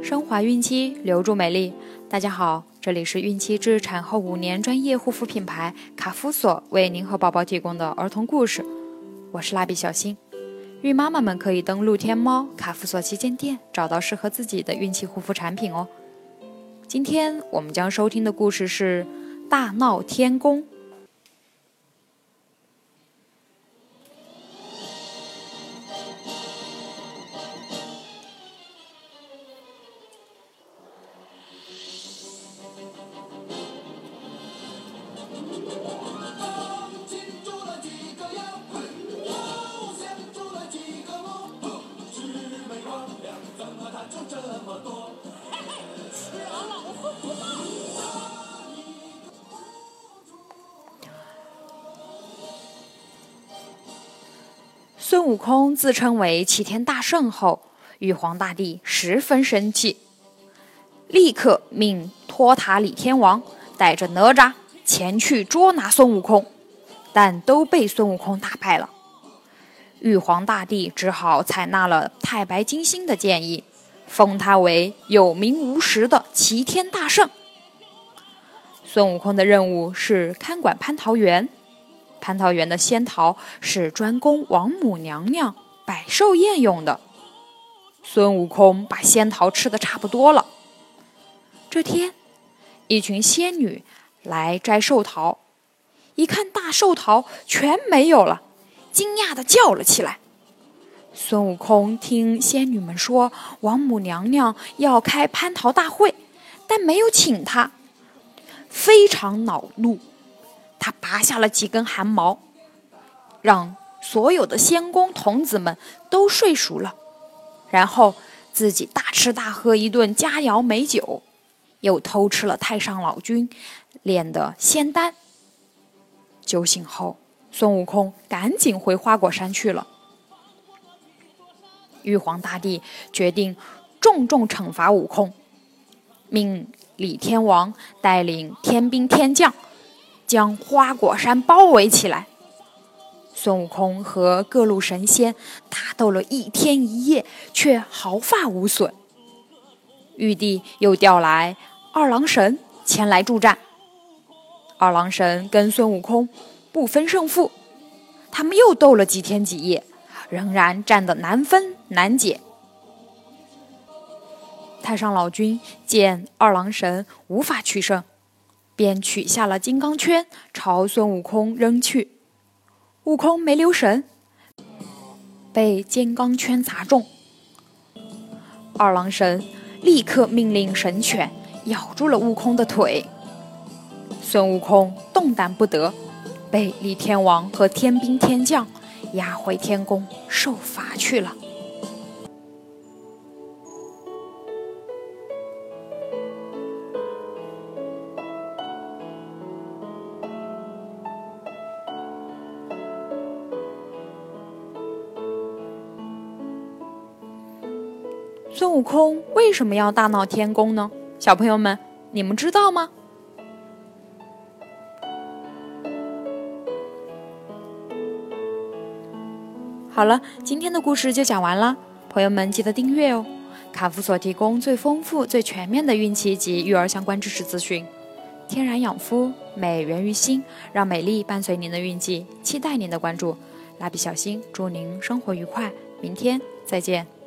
升华孕期，留住美丽。大家好，这里是孕期至产后五年专业护肤品牌卡夫索为您和宝宝提供的儿童故事。我是蜡笔小新。孕妈妈们可以登录天猫卡夫索旗舰店，找到适合自己的孕期护肤产品哦。今天我们将收听的故事是《大闹天宫》。孙悟空自称为齐天大圣后，玉皇大帝十分生气，立刻命托塔李天王带着哪吒前去捉拿孙悟空，但都被孙悟空打败了。玉皇大帝只好采纳了太白金星的建议，封他为有名无实的齐天大圣。孙悟空的任务是看管蟠桃园。蟠桃园的仙桃是专供王母娘娘摆寿宴用的。孙悟空把仙桃吃的差不多了。这天，一群仙女来摘寿桃，一看大寿桃全没有了，惊讶的叫了起来。孙悟空听仙女们说王母娘娘要开蟠桃大会，但没有请他，非常恼怒。拔下了几根汗毛，让所有的仙宫童子们都睡熟了，然后自己大吃大喝一顿佳肴美酒，又偷吃了太上老君炼的仙丹。酒醒后，孙悟空赶紧回花果山去了。玉皇大帝决定重重惩罚悟空，命李天王带领天兵天将。将花果山包围起来，孙悟空和各路神仙打斗了一天一夜，却毫发无损。玉帝又调来二郎神前来助战，二郎神跟孙悟空不分胜负，他们又斗了几天几夜，仍然战得难分难解。太上老君见二郎神无法取胜。便取下了金刚圈，朝孙悟空扔去。悟空没留神，被金刚圈砸中。二郎神立刻命令神犬咬住了悟空的腿。孙悟空动弹不得，被李天王和天兵天将押回天宫受罚去了。孙悟空为什么要大闹天宫呢？小朋友们，你们知道吗？好了，今天的故事就讲完了，朋友们记得订阅哦。卡夫所提供最丰富、最全面的孕期及育儿相关知识资讯，天然养肤，美源于心，让美丽伴随您的孕期，期待您的关注。蜡笔小新，祝您生活愉快，明天再见。